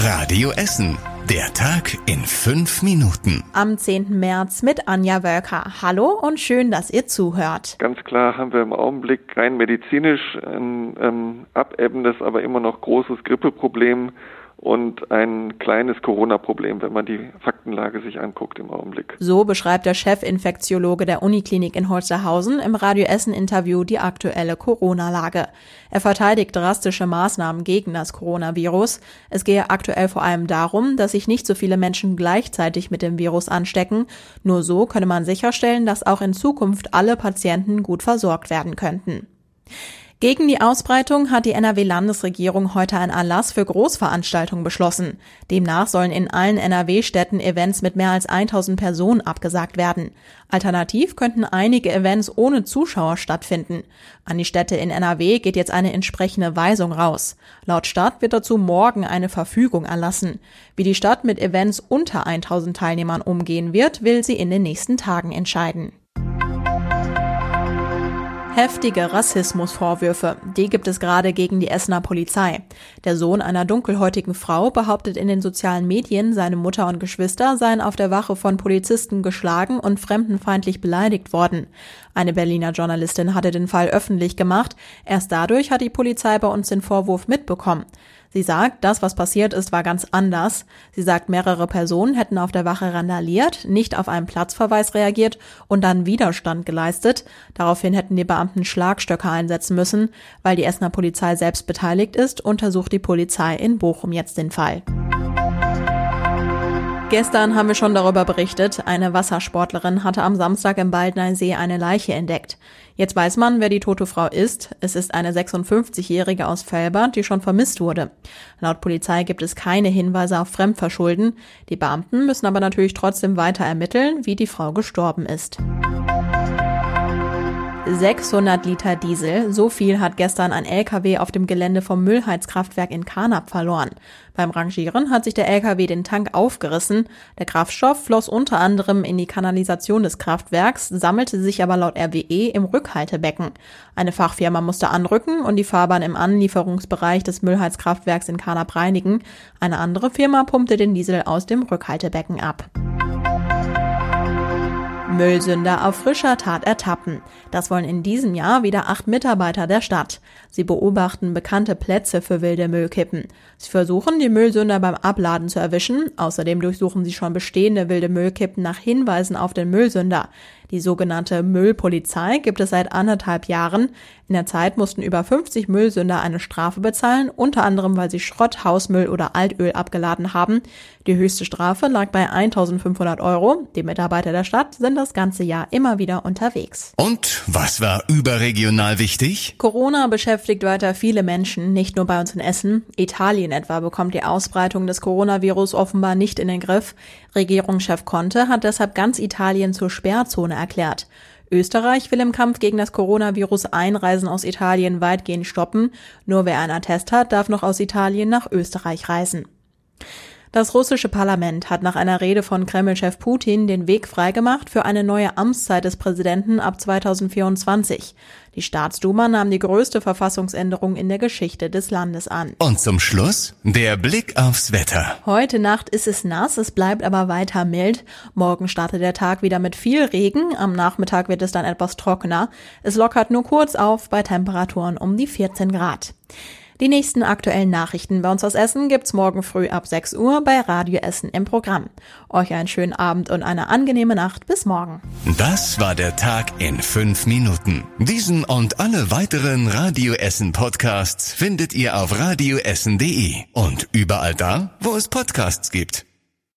Radio Essen. Der Tag in fünf Minuten. Am 10. März mit Anja Wölker. Hallo und schön, dass ihr zuhört. Ganz klar haben wir im Augenblick rein medizinisch ein ähm, abebbendes, aber immer noch großes Grippeproblem und ein kleines Corona-Problem, wenn man die Faktenlage sich anguckt im Augenblick. So beschreibt der Chefinfektiologe der Uniklinik in Holsterhausen im Radio Essen Interview die aktuelle Corona-Lage. Er verteidigt drastische Maßnahmen gegen das Coronavirus. Es gehe aktuell vor allem darum, dass sich nicht so viele Menschen gleichzeitig mit dem Virus anstecken. Nur so könne man sicherstellen, dass auch in Zukunft alle Patienten gut versorgt werden könnten. Gegen die Ausbreitung hat die NRW-Landesregierung heute einen Erlass für Großveranstaltungen beschlossen. Demnach sollen in allen NRW-Städten Events mit mehr als 1000 Personen abgesagt werden. Alternativ könnten einige Events ohne Zuschauer stattfinden. An die Städte in NRW geht jetzt eine entsprechende Weisung raus. Laut Stadt wird dazu morgen eine Verfügung erlassen. Wie die Stadt mit Events unter 1000 Teilnehmern umgehen wird, will sie in den nächsten Tagen entscheiden. Heftige Rassismusvorwürfe, die gibt es gerade gegen die Essener Polizei. Der Sohn einer dunkelhäutigen Frau behauptet in den sozialen Medien, seine Mutter und Geschwister seien auf der Wache von Polizisten geschlagen und fremdenfeindlich beleidigt worden. Eine Berliner Journalistin hatte den Fall öffentlich gemacht. Erst dadurch hat die Polizei bei uns den Vorwurf mitbekommen. Sie sagt, das, was passiert ist, war ganz anders. Sie sagt, mehrere Personen hätten auf der Wache randaliert, nicht auf einen Platzverweis reagiert und dann Widerstand geleistet. Daraufhin hätten die Beamten Schlagstöcke einsetzen müssen. Weil die Essener Polizei selbst beteiligt ist, untersucht die Polizei in Bochum jetzt den Fall. Gestern haben wir schon darüber berichtet, eine Wassersportlerin hatte am Samstag im Baldnersee eine Leiche entdeckt. Jetzt weiß man, wer die tote Frau ist. Es ist eine 56-Jährige aus Felbert, die schon vermisst wurde. Laut Polizei gibt es keine Hinweise auf Fremdverschulden. Die Beamten müssen aber natürlich trotzdem weiter ermitteln, wie die Frau gestorben ist. 600 Liter Diesel. So viel hat gestern ein LKW auf dem Gelände vom Müllheizkraftwerk in Karnap verloren. Beim Rangieren hat sich der LKW den Tank aufgerissen. Der Kraftstoff floss unter anderem in die Kanalisation des Kraftwerks, sammelte sich aber laut RWE im Rückhaltebecken. Eine Fachfirma musste anrücken und die Fahrbahn im Anlieferungsbereich des Müllheizkraftwerks in Karnap reinigen. Eine andere Firma pumpte den Diesel aus dem Rückhaltebecken ab. Müllsünder auf frischer Tat ertappen. Das wollen in diesem Jahr wieder acht Mitarbeiter der Stadt. Sie beobachten bekannte Plätze für wilde Müllkippen. Sie versuchen, die Müllsünder beim Abladen zu erwischen. Außerdem durchsuchen sie schon bestehende wilde Müllkippen nach Hinweisen auf den Müllsünder. Die sogenannte Müllpolizei gibt es seit anderthalb Jahren. In der Zeit mussten über 50 Müllsünder eine Strafe bezahlen, unter anderem weil sie Schrott, Hausmüll oder Altöl abgeladen haben. Die höchste Strafe lag bei 1500 Euro. Die Mitarbeiter der Stadt sind das ganze Jahr immer wieder unterwegs. Und was war überregional wichtig? Corona beschäftigt weiter viele Menschen, nicht nur bei uns in Essen. Italien etwa bekommt die Ausbreitung des Coronavirus offenbar nicht in den Griff. Regierungschef Conte hat deshalb ganz Italien zur Sperrzone erklärt. Österreich will im Kampf gegen das Coronavirus Einreisen aus Italien weitgehend stoppen. Nur wer einen Attest hat, darf noch aus Italien nach Österreich reisen. Das russische Parlament hat nach einer Rede von Kreml-Chef Putin den Weg freigemacht für eine neue Amtszeit des Präsidenten ab 2024. Die Staatsduma nahm die größte Verfassungsänderung in der Geschichte des Landes an. Und zum Schluss der Blick aufs Wetter. Heute Nacht ist es nass, es bleibt aber weiter mild. Morgen startet der Tag wieder mit viel Regen. Am Nachmittag wird es dann etwas trockener. Es lockert nur kurz auf bei Temperaturen um die 14 Grad. Die nächsten aktuellen Nachrichten bei uns aus Essen gibt's morgen früh ab 6 Uhr bei Radio Essen im Programm. Euch einen schönen Abend und eine angenehme Nacht. Bis morgen. Das war der Tag in fünf Minuten. Diesen und alle weiteren Radio Essen Podcasts findet ihr auf radioessen.de und überall da, wo es Podcasts gibt.